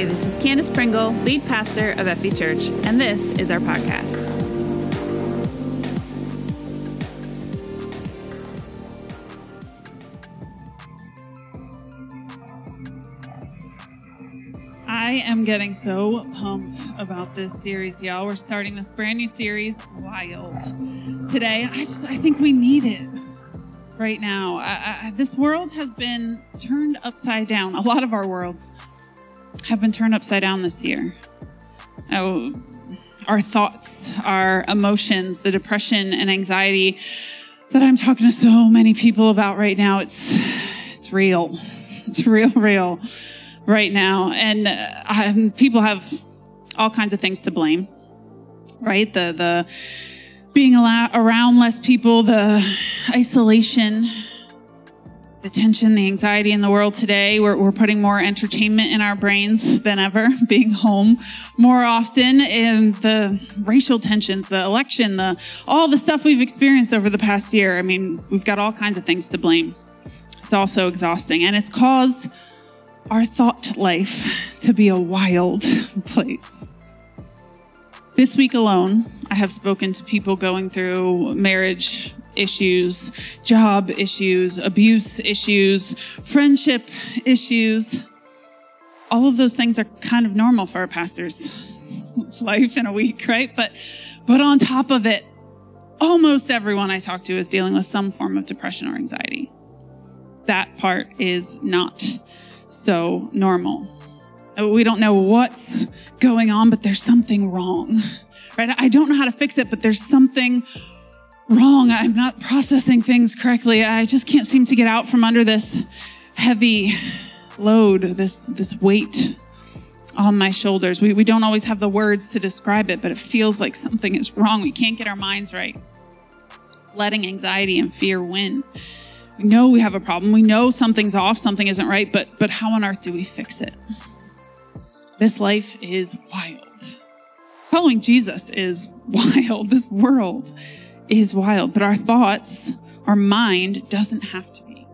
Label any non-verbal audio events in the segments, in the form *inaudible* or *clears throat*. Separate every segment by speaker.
Speaker 1: Hey, this is Candace Pringle, lead pastor of Effie Church, and this is our podcast. I am getting so pumped about this series, y'all. We're starting this brand new series, Wild. Today, I just I think we need it right now. I, I, this world has been turned upside down. A lot of our worlds have been turned upside down this year. Oh, our thoughts, our emotions, the depression and anxiety that I'm talking to so many people about right now, it's it's real. It's real, real right now. And uh, people have all kinds of things to blame, right? The the being around less people, the isolation, the tension, the anxiety in the world today. We're, we're, putting more entertainment in our brains than ever, *laughs* being home more often, and the racial tensions, the election, the all the stuff we've experienced over the past year. I mean, we've got all kinds of things to blame. It's also exhausting, and it's caused our thought life *laughs* to be a wild *laughs* place. This week alone, I have spoken to people going through marriage issues, job issues, abuse issues, friendship issues. All of those things are kind of normal for a pastor's *laughs* life in a week, right? But, but on top of it, almost everyone I talk to is dealing with some form of depression or anxiety. That part is not so normal. Uh, we don't know what's going on, but there's something wrong, right? I don't know how to fix it, but there's something wrong. I'm not processing things correctly. I just can't seem to get out from under this heavy load, this, this weight on my shoulders. We, we don't always have the words to describe it, but it feels like something is wrong. We can't get our minds right. Letting anxiety and fear win. We know we have a problem. We know something's off, something isn't right, but, but how on earth do we fix it? This life is wild. Following Jesus is *laughs* wild. This world is wild, but our thoughts, our mind doesn't have to be.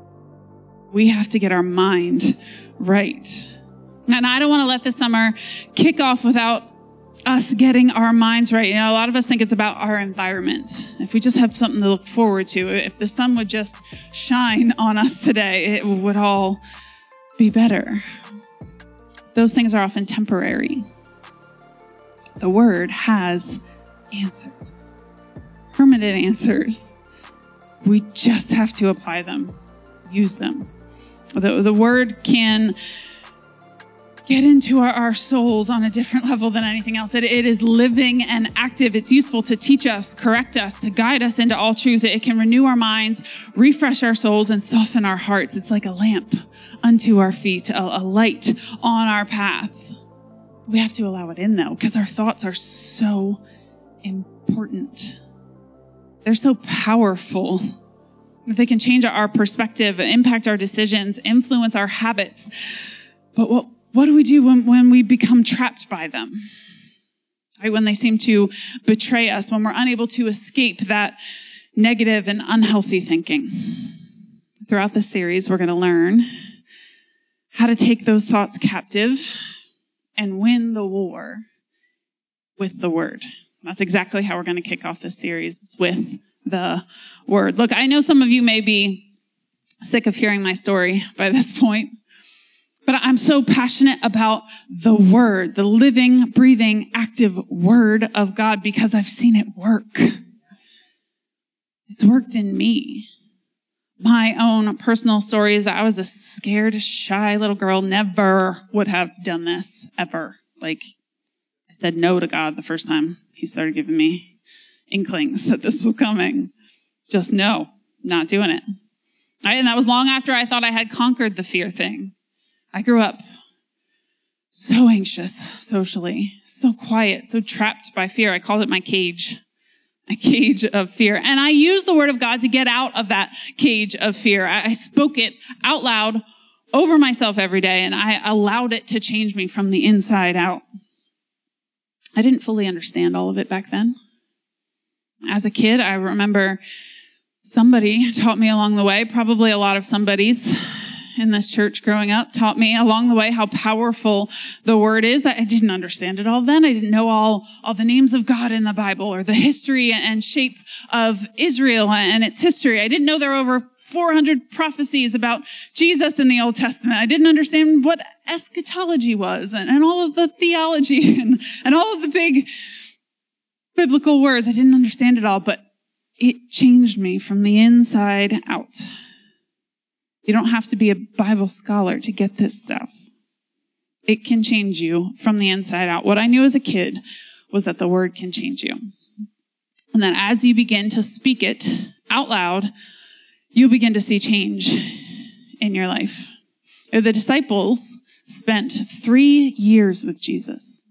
Speaker 1: We have to get our mind right. And I don't want to let this summer kick off without us getting our minds right. You know, a lot of us think it's about our environment. If we just have something to look forward to, if the sun would just shine on us today, it would all be better. Those things are often temporary. The word has answers permanent answers. We just have to apply them, use them. The, the word can get into our, our, souls on a different level than anything else. It, it is living and active. It's useful to teach us, correct us, to guide us into all truth. It can renew our minds, refresh our souls, and soften our hearts. It's like a lamp unto our feet, a, a light on our path. We have to allow it in though, because our thoughts are so important. They're so powerful. that They can change our perspective, impact our decisions, influence our habits. But what, what do we do when, when we become trapped by them? Right? When they seem to betray us, when we're unable to escape that negative and unhealthy thinking. Throughout the series, we're going to learn how to take those thoughts captive and win the war with the word. That's exactly how we're going to kick off this series with the word. Look, I know some of you may be sick of hearing my story by this point, but I'm so passionate about the word, the living, breathing, active word of God because I've seen it work. It's worked in me. My own personal story is that I was a scared, shy little girl, never would have done this ever. Like, I said no to God the first time he started giving me inklings that this was coming. Just no, not doing it. and that was long after I thought I had conquered the fear thing. I grew up so anxious socially, so quiet, so trapped by fear. I called it my cage, a cage of fear. And I used the word of God to get out of that cage of fear. I spoke it out loud over myself every day and I allowed it to change me from the inside out. I didn't fully understand all of it back then. As a kid, I remember somebody *laughs* taught me along the way, probably a lot of somebody's in this church growing up taught me along the way how powerful the word is. I didn't understand it all then. I didn't know all, all the names of God in the Bible or the history and shape of Israel and its history. I didn't know there were over 400 prophecies about Jesus in the Old Testament. I didn't understand what eschatology was and, and all of the theology *laughs* and, and all of the big biblical words. I didn't understand it all, but it changed me from the inside out. You don't have to be a Bible scholar to get this stuff. It can change you from the inside out. What I knew as a kid was that the word can change you. And that as you begin to speak it out loud, you'll begin to see change in your life. The disciples spent three years with Jesus.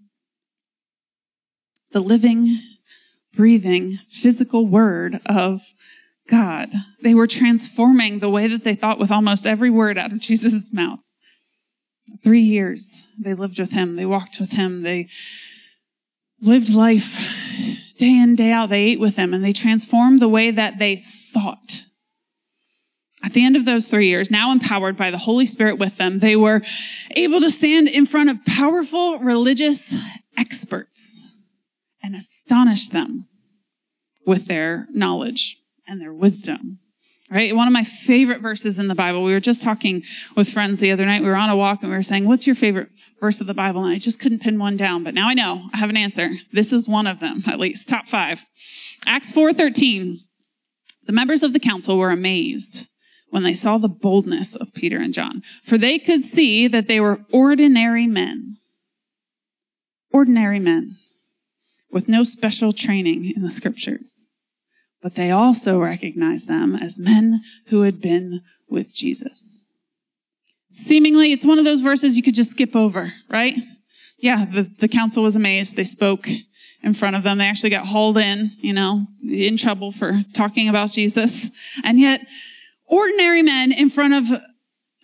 Speaker 1: The living, breathing, physical word of God. They were transforming the way that they thought with almost every word out of Jesus' mouth. Three years they lived with him. They walked with him. They lived life day in, day out. They ate with him and they transformed the way that they thought. At the end of those three years, now empowered by the Holy Spirit with them, they were able to stand in front of powerful religious experts and astonish them with their knowledge and their wisdom. Right? One of my favorite verses in the Bible. We were just talking with friends the other night. We were on a walk and we were saying, what's your favorite verse of the Bible? And I just couldn't pin one down, but now I know. I have an answer. This is one of them, at least top five. Acts 4:13. The members of the council were amazed when they saw the boldness of Peter and John, for they could see that they were ordinary men. Ordinary men with no special training in the scriptures but they also recognized them as men who had been with Jesus. Seemingly, it's one of those verses you could just skip over, right? Yeah, the, the council was amazed. They spoke in front of them. They actually got hauled in, you know, in trouble for talking about Jesus. And yet, ordinary men in front of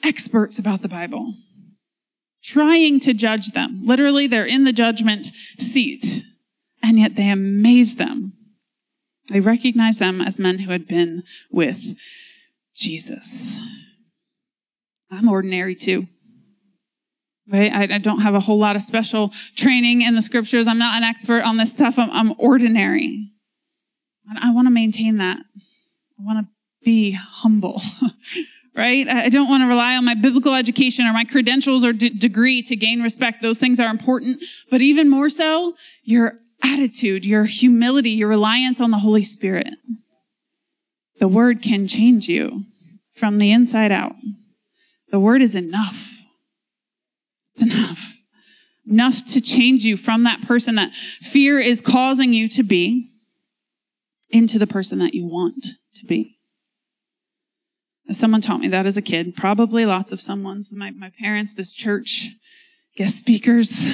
Speaker 1: experts about the Bible, trying to judge them. Literally, they're in the judgment seat. And yet they amaze them they recognized them as men who had been with Jesus. I'm ordinary too. Right? I, I, don't have a whole lot of special training in the scriptures. I'm not an expert on this stuff. I'm, I'm ordinary. And I want to maintain that. I want to be humble. *laughs* right? I don't want to rely on my biblical education or my credentials or d- degree to gain respect. Those things are important. But even more so, your attitude, your humility, your reliance on the Holy Spirit. The word can change you from the inside out. The word is enough. It's enough. Enough to change you from that person that fear is causing you to be into the person that you want to be. Someone taught me that as a kid, probably lots of someone's, my, my parents, this church, guest speakers,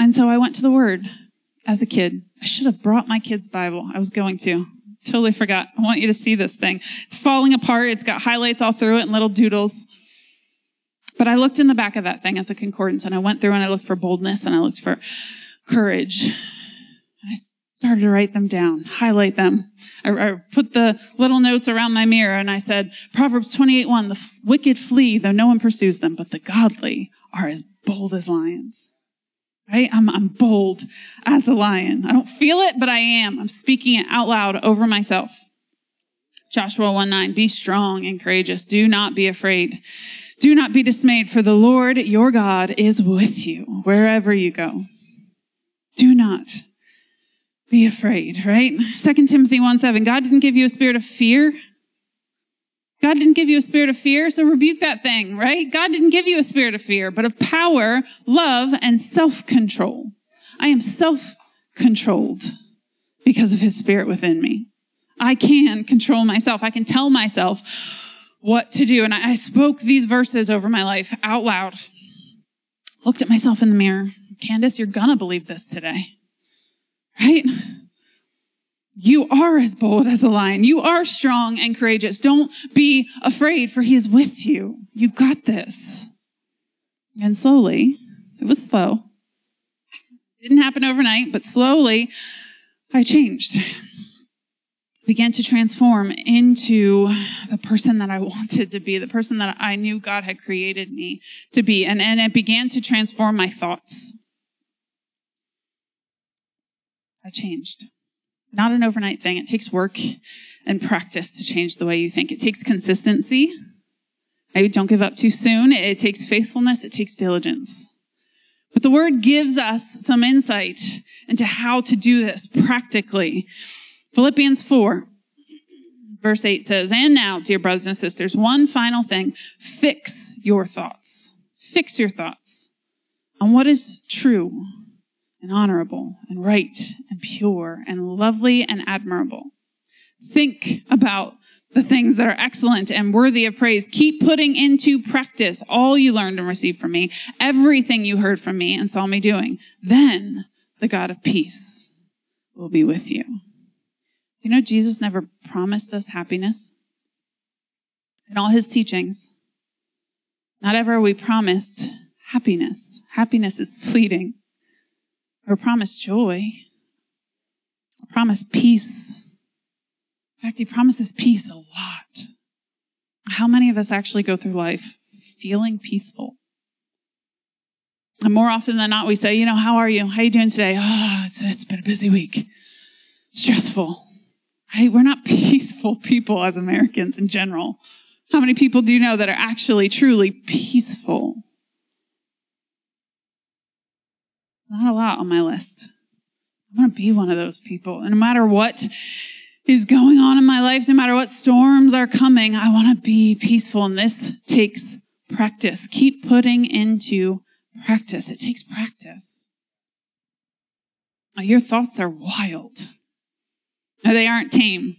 Speaker 1: and so I went to the Word as a kid. I should have brought my kid's Bible. I was going to. Totally forgot. I want you to see this thing. It's falling apart. It's got highlights all through it and little doodles. But I looked in the back of that thing at the concordance and I went through and I looked for boldness and I looked for courage. I started to write them down, highlight them. I, I put the little notes around my mirror and I said, Proverbs 28, 1, the wicked flee though no one pursues them, but the godly are as bold as lions right? I'm, I'm bold as a lion. I don't feel it, but I am. I'm speaking it out loud over myself. Joshua 1 9, be strong and courageous. Do not be afraid. Do not be dismayed, for the Lord your God is with you wherever you go. Do not be afraid, right? 2 Timothy 1 7, God didn't give you a spirit of fear, God didn't give you a spirit of fear, so rebuke that thing, right? God didn't give you a spirit of fear, but of power, love, and self-control. I am self-controlled because of his spirit within me. I can control myself. I can tell myself what to do. And I, spoke these verses over my life out loud. Looked at myself in the mirror. Candace, you're gonna believe this today. You are as bold as a lion. You are strong and courageous. Don't be afraid, for he is with you. You got this. And slowly, it was slow. Didn't happen overnight, but slowly, I changed. began to transform into the person that I wanted to be, the person that I knew God had created me to be. And, and it began to transform my thoughts. I changed. Not an overnight thing. It takes work and practice to change the way you think. It takes consistency. Right? Don't give up too soon. It takes faithfulness. It takes diligence. But the word gives us some insight into how to do this practically. Philippians 4, verse 8 says, And now, dear brothers and sisters, one final thing. Fix your thoughts. Fix your thoughts on what is true and honorable and right and pure and lovely and admirable. Think about the things that are excellent and worthy of praise. Keep putting into practice all you learned and received from me, everything you heard from me and saw me doing. Then the God of peace will be with you. Do you know Jesus never promised us happiness? In all his teachings, not ever we promised happiness. Happiness is fleeting. We're promised joy. We're promised peace. In fact, he promises peace a lot. How many of us actually go through life feeling peaceful? And more often than not, we say, you know, how are you? How are you doing today? Oh, it's, it's been a busy week. Stressful. Right? We're not *laughs* peaceful people as Americans in general. How many people do you know that are actually truly peaceful? Not a lot on my list. I want to be one of those people. And no matter what is going on in my life, no matter what storms are coming, I want to be peaceful. And this takes practice. Keep putting into practice. It takes practice. Your thoughts are wild. Now, they aren't tame.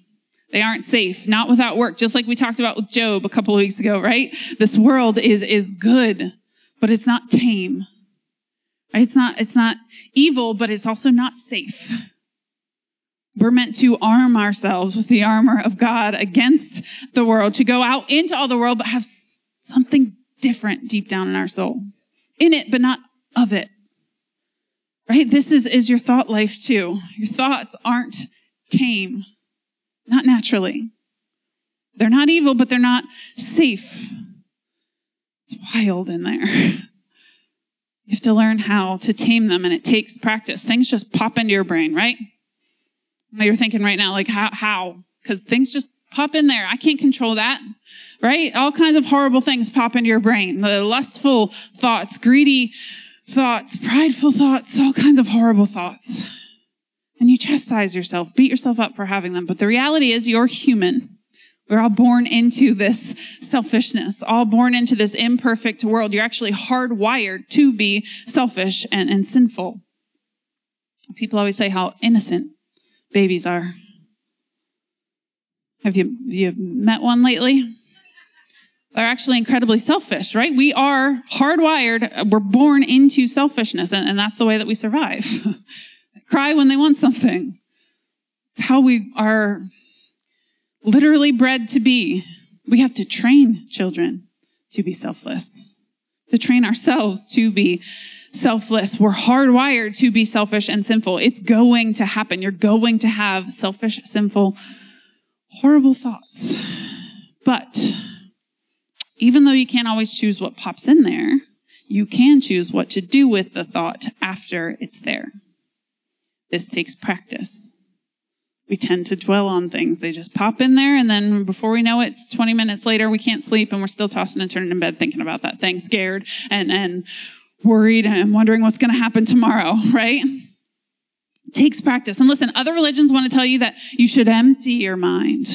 Speaker 1: They aren't safe, not without work, just like we talked about with Job a couple of weeks ago, right? This world is, is good, but it's not tame. It's not, it's not evil, but it's also not safe. We're meant to arm ourselves with the armor of God against the world, to go out into all the world, but have something different deep down in our soul. In it, but not of it. Right? This is, is your thought life too. Your thoughts aren't tame, not naturally. They're not evil, but they're not safe. It's wild in there. *laughs* You have to learn how to tame them, and it takes practice. Things just pop into your brain, right? You're thinking right now, like, how? how? Because things just pop in there. I can't control that, right? All kinds of horrible things pop into your brain. The lustful thoughts, greedy thoughts, prideful thoughts, all kinds of horrible thoughts. And you chastise yourself, beat yourself up for having them. But the reality is you're human. We're all born into this selfishness, all born into this imperfect world. You're actually hardwired to be selfish and, and sinful. People always say how innocent babies are. Have you, you met one lately? They're actually incredibly selfish, right? We are hardwired. We're born into selfishness, and, and that's the way that we survive. *laughs* Cry when they want something. It's how we are literally bred to be. We have to train children to be selfless, to train ourselves to be selfless. We're hardwired to be selfish and sinful. It's going to happen. You're going to have selfish, sinful, horrible thoughts. But even though you can't always choose what pops in there, you can choose what to do with the thought after it's there. This takes practice we tend to dwell on things. They just pop in there, and then before we know it, it's 20 minutes later, we can't sleep, and we're still tossing and turning in bed thinking about that thing, scared and, and worried and wondering what's going to happen tomorrow, *laughs* right? It takes practice. And listen, other religions want to tell you that you should empty your mind,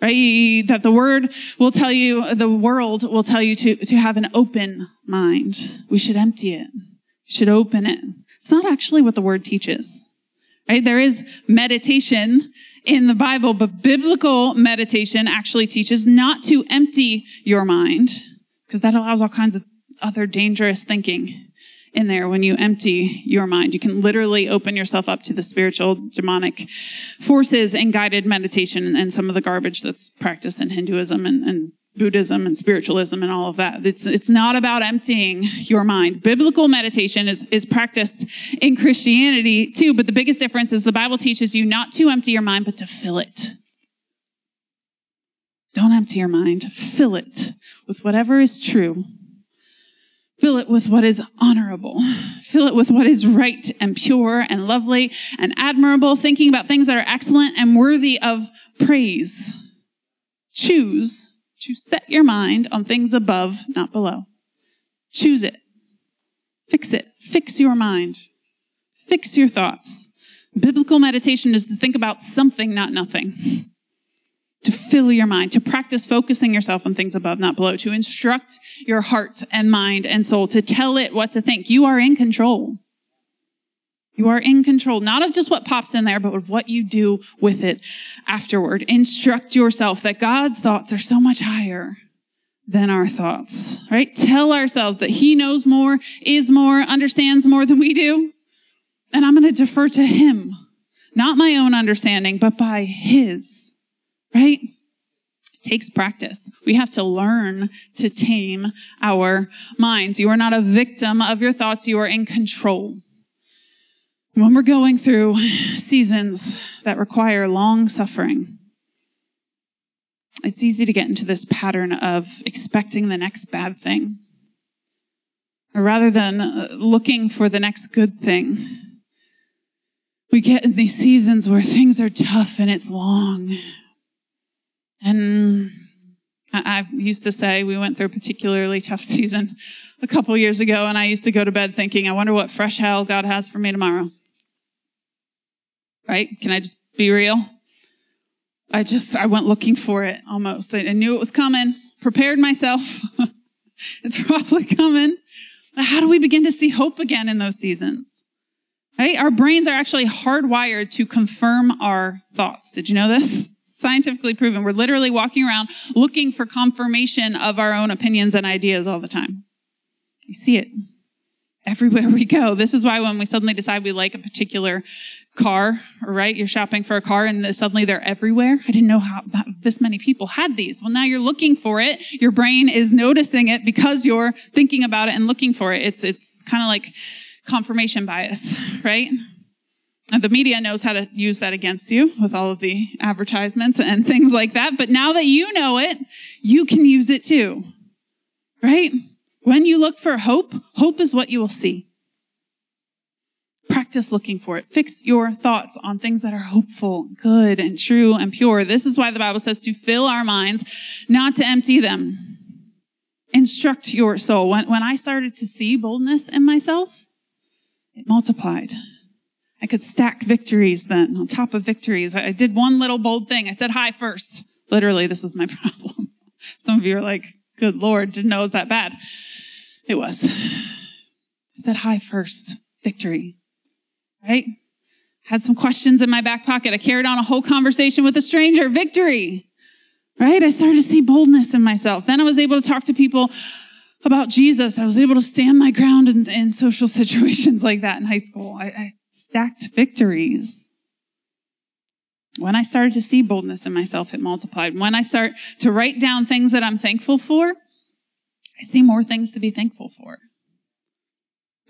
Speaker 1: right? That the word will tell you, the world will tell you to, to have an open mind. We should empty it. We should open it. It's not actually what the word teaches. Right? There is meditation in the Bible, but biblical meditation actually teaches not to empty your mind because that allows all kinds of other dangerous thinking in there when you empty your mind. You can literally open yourself up to the spiritual demonic forces and guided meditation and some of the garbage that's practiced in Hinduism and, and Buddhism and spiritualism and all of that. It's, it's not about emptying your mind. Biblical meditation is, is practiced in Christianity too, but the biggest difference is the Bible teaches you not to empty your mind, but to fill it. Don't empty your mind. Fill it with whatever is true. Fill it with what is honorable. Fill it with what is right and pure and lovely and admirable, thinking about things that are excellent and worthy of praise. Choose to set your mind on things above, not below. Choose it. Fix it. Fix your mind. Fix your thoughts. Biblical meditation is to think about something, not nothing. To fill your mind, to practice focusing yourself on things above, not below, to instruct your heart and mind and soul, to tell it what to think. You are in control. You are in control, not of just what pops in there, but of what you do with it afterward. Instruct yourself that God's thoughts are so much higher than our thoughts, right? Tell ourselves that he knows more, is more, understands more than we do. And I'm going to defer to him, not my own understanding, but by his, right? It takes practice. We have to learn to tame our minds. You are not a victim of your thoughts. You are in control. When we're going through seasons that require long suffering, it's easy to get into this pattern of expecting the next bad thing. Rather than uh, looking for the next good thing, we get in these seasons where things are tough and it's long. And I, used to say we went through a particularly tough *laughs* season a couple years ago, and I used to go to bed thinking, I wonder what fresh hell God has for me tomorrow. Right? Can I just be real? I just, I went looking for it almost. I knew it was coming, prepared myself. *laughs* it's probably coming. How do we begin to see hope again in those seasons? Right? Our brains are actually hardwired to confirm our thoughts. Did you know this? Scientifically proven. We're literally walking around looking for confirmation of our own opinions and ideas all the time. You see it everywhere we go. This is why when we suddenly decide we like a particular car, right? You're shopping for a car and suddenly they're everywhere. I didn't know how this many people had these. Well, now you're looking for it. Your brain is noticing it because you're thinking about it and looking for it. It's, it's kind of like confirmation bias, right? And the media knows how to use that against you with all of the advertisements and *laughs* things like that. But now that you know it, you can use it too, right? When you look for hope, hope is what you will see. Practice looking for it. Fix your thoughts on things that are hopeful, good, and true and pure. This is why the Bible says to fill our minds, not to empty them. Instruct your soul. When, when I started to see boldness in myself, it multiplied. I could stack victories then on top of victories. I did one little bold thing. I said hi first. Literally, this was my *laughs* problem. Some of you are like, good Lord, didn't know it was that bad. It was. I said hi first. Victory. Right? Had some questions in my back pocket. I carried on a whole conversation with a stranger. Victory. Right? I started to see boldness in myself. Then I was able to talk to people about Jesus. I was able to stand my ground in, in social *laughs* situations like that in high school. I, I stacked victories. When I started to see boldness in myself, it multiplied. When I start to write down things that I'm thankful for, I see more things to be thankful for.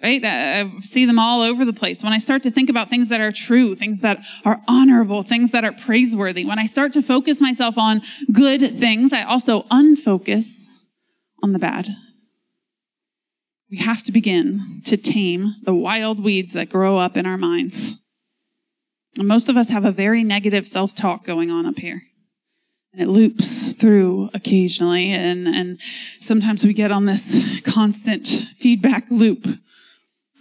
Speaker 1: Right? I uh, see them all over the place. When I start to think about things that are true, things that are honorable, things that are praiseworthy, when I start to focus myself on good things, I also unfocus on the bad. We have to begin to tame the wild weeds that grow up in our minds. And most of us have a very negative self-talk going on up here and it loops through occasionally and and sometimes we get on this constant feedback loop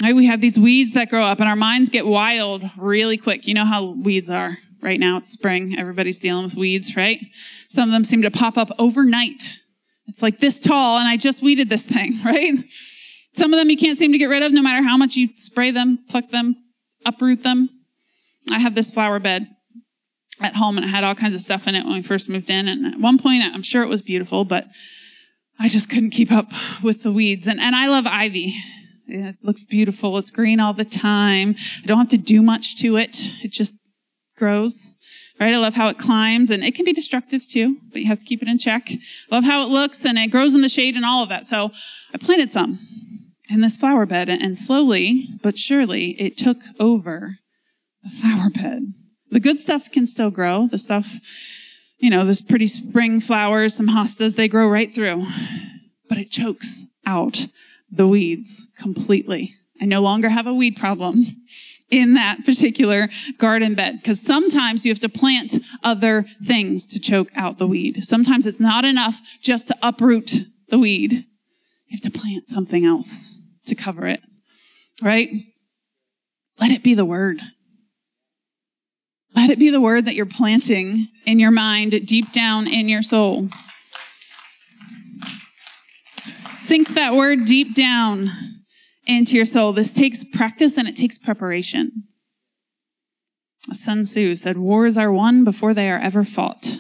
Speaker 1: right we have these weeds that grow up and our minds get wild really quick you know how weeds are right now it's spring everybody's dealing with weeds right some of them seem to pop up overnight it's like this tall and i just weeded this thing *laughs* right some of them you can't seem to get rid of no matter how much you spray them pluck them uproot them i have this flower bed at home and it had all kinds of stuff in it when we first moved in. And at one point, I'm sure it was beautiful, but I just couldn't keep up with the weeds. And, and I love ivy. It looks beautiful. It's green all the time. I don't have to do much to it. It just grows. Right? I love how it climbs and it can be destructive too, but you have to keep it in check. Love how it looks and it grows in the shade and all of that. So I planted some in this flower bed and slowly but surely it took over the flower bed. The good stuff can still grow. The stuff you know, this pretty spring flowers, some hostas, they grow right through, but it chokes out the weeds completely. I no longer have a weed problem in that particular garden bed because sometimes you have to plant other things to choke out the weed. Sometimes it's not enough just to uproot the weed. You have to plant something else to cover it, right? Let it be the word. Let it be the word that you're planting in your mind, deep down in your soul. Sink that word deep down into your soul. This takes practice and it takes preparation. Sun Tzu said, Wars are won before they are ever fought.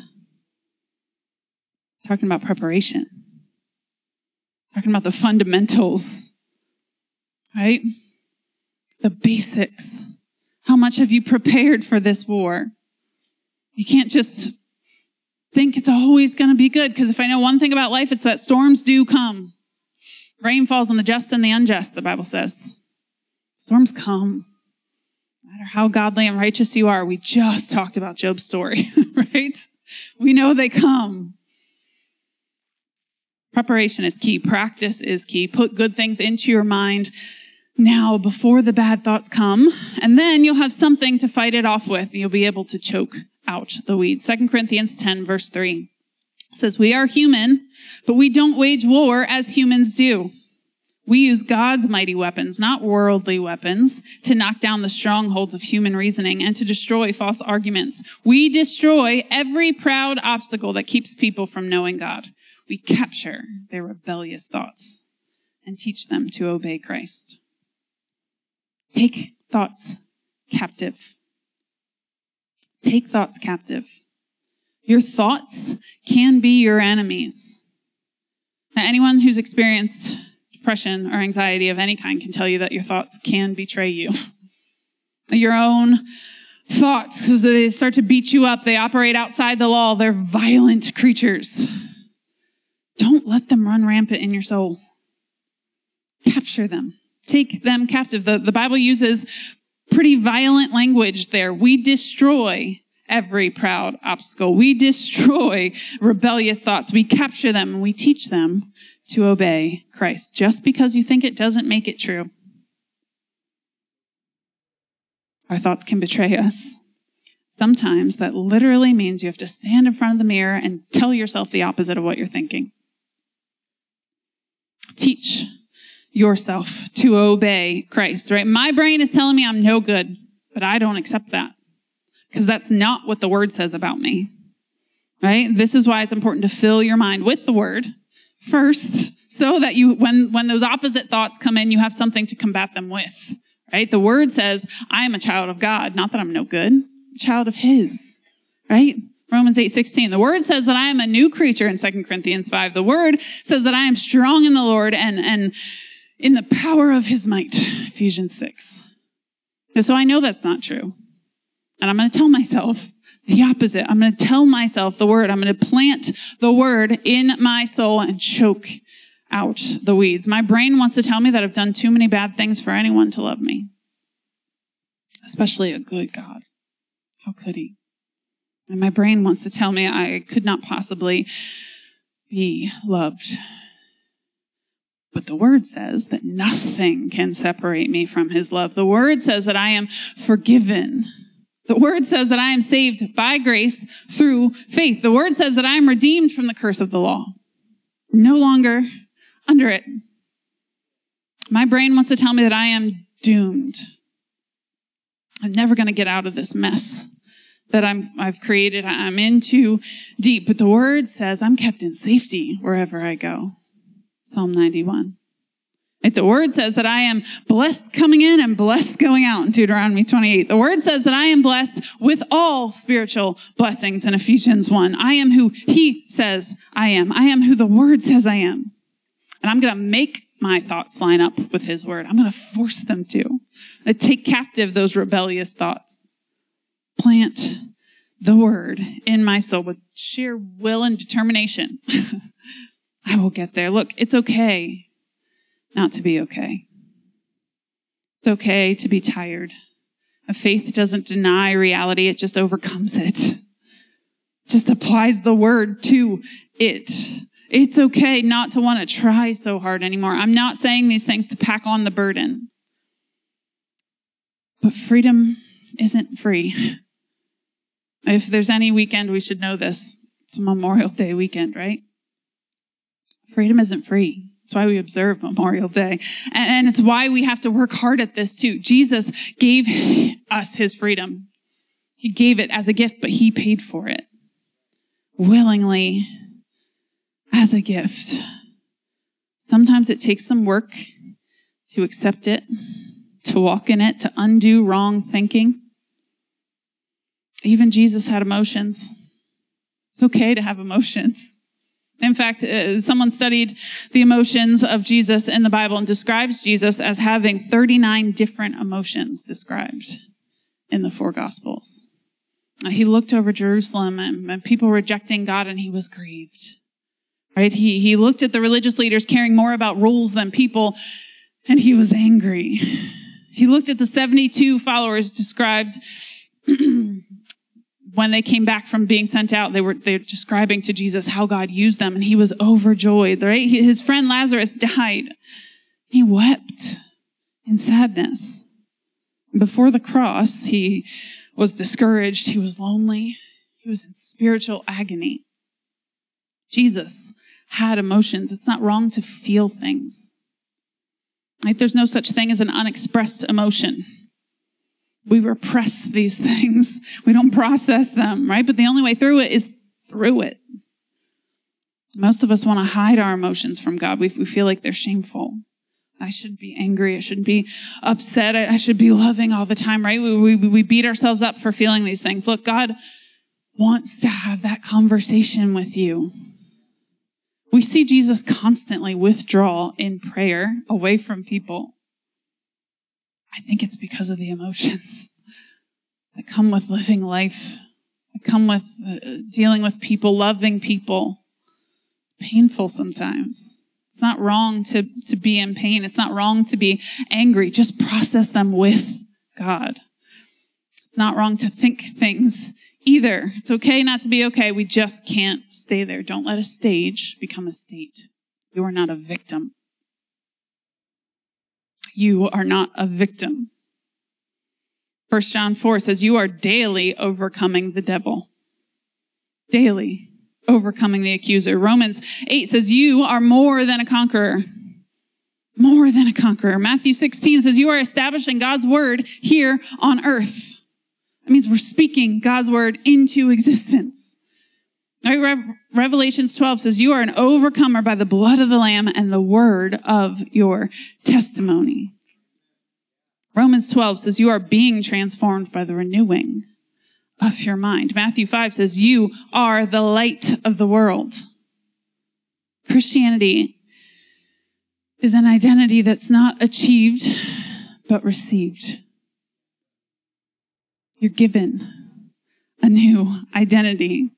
Speaker 1: Talking about preparation, talking about the fundamentals, right? The basics. How much have you prepared for this war? You can't just think it's always going to be good because if I know one thing about life, it's that storms do come. Rain falls on the just and the unjust, the Bible says. Storms come. No matter how godly and righteous you are, we just talked about Job's story, *laughs* right? We know they come. Preparation is key. Practice is key. Put good things into your mind now before the bad thoughts come, and then you'll have something to fight it off with. You'll be able to choke out the weeds. 2 Corinthians 10 verse 3 says, we are human, but we don't wage war as humans do. We use God's mighty weapons, not worldly weapons, to knock down the strongholds of human reasoning and to destroy false arguments. We destroy every proud obstacle that keeps people from knowing God. We capture their rebellious thoughts and teach them to obey Christ. Take thoughts captive. Take thoughts captive. Your thoughts can be your enemies. Now, anyone who's experienced depression or anxiety of any kind can tell you that your thoughts can betray you. *laughs* your own thoughts, because they start to beat you up, they operate outside the law, they're violent creatures. Don't let them run rampant in your soul. Capture them. Take them captive. The, the Bible uses pretty violent language there. We destroy every proud obstacle. We destroy rebellious thoughts. We capture them and we teach them to obey Christ. Just because you think it doesn't make it true. Our thoughts can betray us. Sometimes that literally means you have to stand in front of the mirror and tell yourself the opposite of what you're thinking. Teach yourself to obey Christ, right? My brain is telling me I'm no good, but I don't accept that because that's not what the word says about me. Right? This is why it's important to fill your mind with the word first so that you, when, when those opposite thoughts come in, you have something to combat them with. Right? The word says, I am a child of God. Not that I'm no good. a child of his. Right? Romans 8, 16. The word says that I am a new creature in 2 Corinthians 5. The word says that I am strong in the Lord and, and in the power of his might. Ephesians 6. And so I know that's not true. And I'm going to tell myself the opposite. I'm going to tell myself the word. I'm going to plant the word in my soul and choke out the weeds. My brain wants to tell me that I've done too many bad things for anyone to love me, especially a good God. How could he? And my brain wants to tell me I could not possibly be loved. But the word says that nothing can separate me from his love. The word says that I am forgiven the word says that I am saved by grace through faith. The word says that I am redeemed from the curse of the law. No longer under it. My brain wants to tell me that I am doomed. I'm never going to get out of this mess that I'm, I've created. I'm in too deep. But the word says I'm kept in safety wherever I go. Psalm 91. The word says that I am blessed coming in and blessed going out in Deuteronomy 28. The word says that I am blessed with all spiritual blessings in Ephesians 1. I am who he says I am. I am who the word says I am. And I'm going to make my thoughts line up with his word. I'm going to force them to. I take captive those rebellious thoughts. Plant the word in my soul with sheer will and determination. *laughs* I will get there. Look, it's okay not to be okay. It's okay to be tired. A faith doesn't deny reality, it just overcomes it. just applies the word to it. It's okay not to want to try so hard anymore. I'm not saying these things to pack on the burden. But freedom isn't free. If there's any weekend, we should know this. It's Memorial Day weekend, right? Freedom isn't free. That's why we observe Memorial Day. And, it's why we have to work hard at this too. Jesus gave us his freedom. He gave it as a gift, but he paid for it willingly as a gift. Sometimes it takes some work to accept it, to walk in it, to undo wrong thinking. Even Jesus had emotions. It's okay to have emotions. In fact, uh, someone studied the emotions of Jesus in the Bible and describes Jesus as having 39 different emotions described in the four Gospels. He looked over Jerusalem and, and people rejecting God and he was grieved. Right? He, he looked at the religious leaders caring more about rules than people and he was angry. He looked at the 72 followers described *clears throat* when they came back from being sent out, they were they're describing to Jesus how God used them, and he was overjoyed. Right? His friend Lazarus died. He wept in sadness. Before the cross, he was discouraged. He was lonely. He was in spiritual agony. Jesus had emotions. It's not wrong to feel things. Right? There's no such thing as an unexpressed emotion. We repress these *laughs* things. We don't process them, right? But the only way through it is through it. Most of us want to hide our emotions from God. We, we feel like they're shameful. I should be angry. I shouldn't be upset. I, I should be loving all the time, right? We, we, we beat ourselves up for feeling these things. Look, God wants to have that conversation with you. We see Jesus constantly withdraw in prayer away from people. I think it's because of the emotions *laughs* that come with living life, that come with uh, dealing with people, loving people. Painful sometimes. It's not wrong to, to be in pain. It's not wrong to be angry. Just process them with God. It's not wrong to think things either. It's okay not to be okay. We just can't stay there. Don't let a stage become a state. You are not a victim. You are not a victim. 1 John 4 says, You are daily overcoming the devil. Daily overcoming the accuser. Romans 8 says, You are more than a conqueror. More than a conqueror. Matthew 16 says, You are establishing God's word here on earth. That means we're speaking God's word into existence. Revelations 12 says, You are an overcomer by the blood of the Lamb and the word of your testimony. Romans 12 says, You are being transformed by the renewing of your mind. Matthew 5 says, You are the light of the world. Christianity is an identity that's not achieved, but received. You're given a new identity.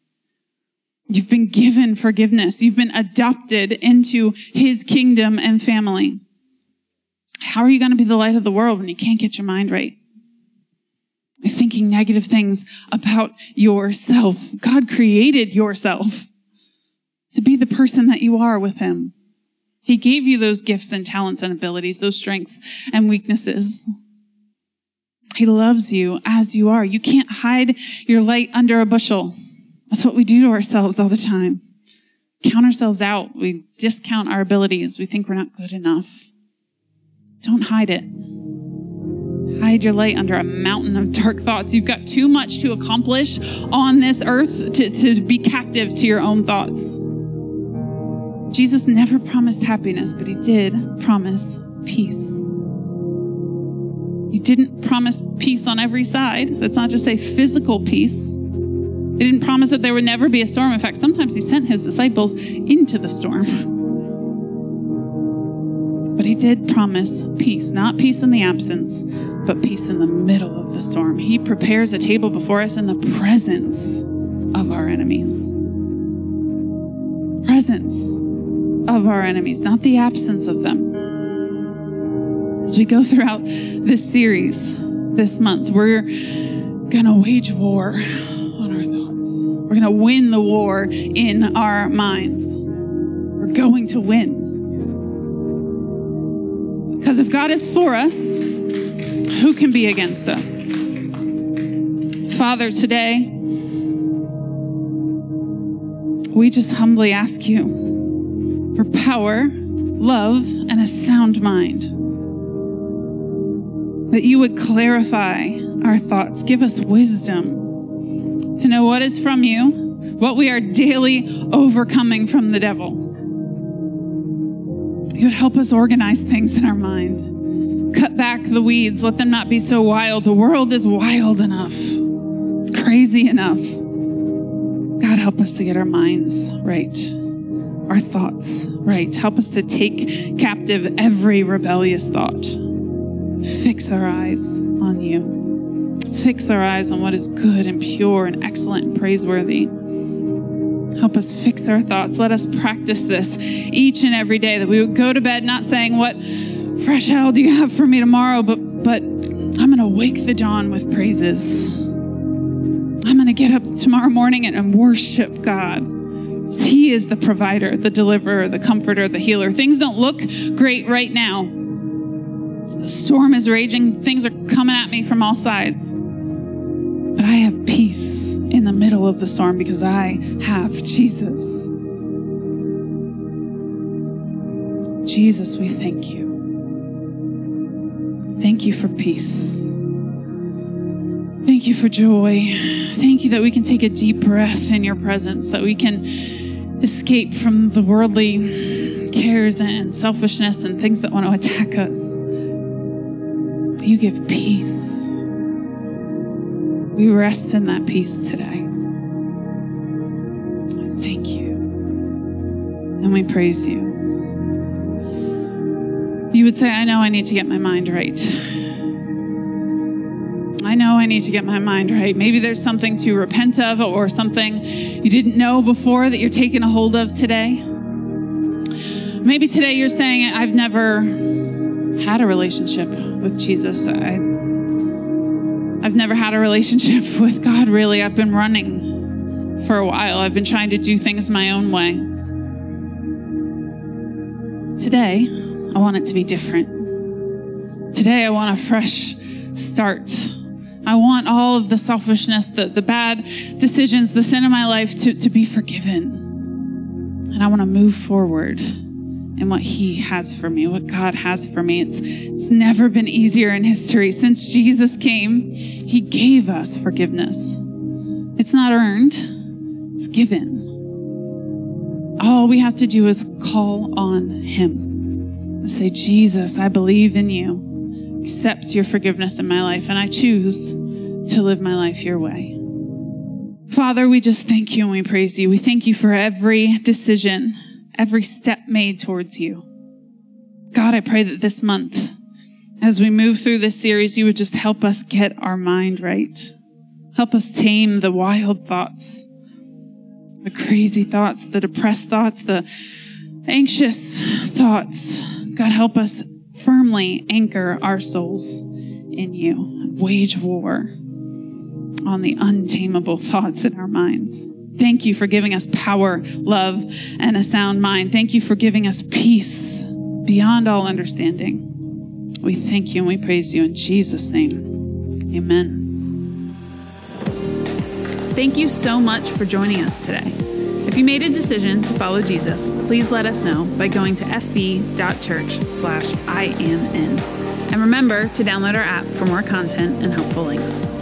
Speaker 1: You've been given forgiveness. You've been adopted into his kingdom and family. How are you going to be the light of the world when you can't get your mind right? You're thinking negative things about yourself. God created yourself to be the person that you are with Him. He gave you those gifts and talents and abilities, those strengths and weaknesses. He loves you as you are. You can't hide your light under a bushel. That's what we do to ourselves all the time. Count ourselves out. We discount our abilities. We think we're not good enough. Don't hide it. Hide your light under a mountain of dark thoughts. You've got too much to accomplish on this earth to, to be captive to your own thoughts. Jesus never promised happiness, but he did promise peace. He didn't promise peace on every side. That's not just a physical peace. He didn't promise that there would never be a storm. In fact, sometimes he sent his disciples into the storm. But he did promise peace, not peace in the absence, but peace in the middle of the storm. He prepares a table before us in the presence of our enemies. Presence of our enemies, not the absence of them. As we go throughout this series this month, we're going to wage war We're going to win the war in our minds. We're going to win. Because if God is for us, who can be against us? Father, today, we just humbly ask you for power, love, and a sound mind. That you would clarify our thoughts, give us wisdom to know what is from you, what we are daily overcoming from the devil. You would help us organize things in our mind. Cut back the weeds. Let them not be so wild. The world is wild enough. It's crazy enough. God, help us to get our minds right, our thoughts right. Help us to take captive every rebellious thought. Fix our eyes on you. Fix our eyes on what is good and pure and excellent and praiseworthy. Help us fix our thoughts. Let us practice this each and every day that we would go to bed not saying, What fresh hell do you have for me tomorrow? But, but I'm going to wake the dawn with praises. I'm going to get up tomorrow morning and, and worship God. He is the provider, the deliverer, the comforter, the healer. Things don't look great right now. The storm is raging, things are coming at me from all sides. But I have peace in the middle of the storm because I have Jesus. Jesus, we thank you. Thank you for peace. Thank you for joy. Thank you that we can take a deep breath in your presence, that we can escape from the worldly cares and selfishness and things that want to attack us. You give peace. We rest in that peace today. Thank you. And we praise you. You would say, I know I need to get my mind right. I know I need to get my mind right. Maybe there's something to repent of or something you didn't know before that you're taking a hold of today. Maybe today you're saying, I've never had a relationship with Jesus. I I've never had a relationship *laughs* with God, really. I've been running for a while, I've been trying to do things my own way. Today, I want it to be different. Today, I want a fresh start. I want all of the selfishness, the, the bad decisions, the sin in my life to, to be forgiven. And I want to move forward and what He has for me, what God has for me. It's, it's never been easier in history. Since Jesus came, He gave us forgiveness. It's not earned, it's given. All we have to do is call on Him and say, Jesus, I believe in you. Accept your forgiveness in my life, and I choose to live my life your way. Father, we just thank you and we praise you. We thank you for every decision every step made towards you. God, I pray that this month, as we move through this series, you would just help us get our mind right. Help us tame the wild thoughts, the crazy thoughts, the depressed thoughts, the anxious thoughts. God, help us firmly anchor our souls in you, wage war on the untamable thoughts in our minds. Thank you for giving us power, love, and a sound mind. Thank you for giving us peace beyond all understanding. We thank you and we praise you in Jesus' name. Amen.
Speaker 2: Thank you so much for joining us today. If you made a decision to follow Jesus, please let us know by going to fv.church slash in. And remember to download our app for more content and helpful links.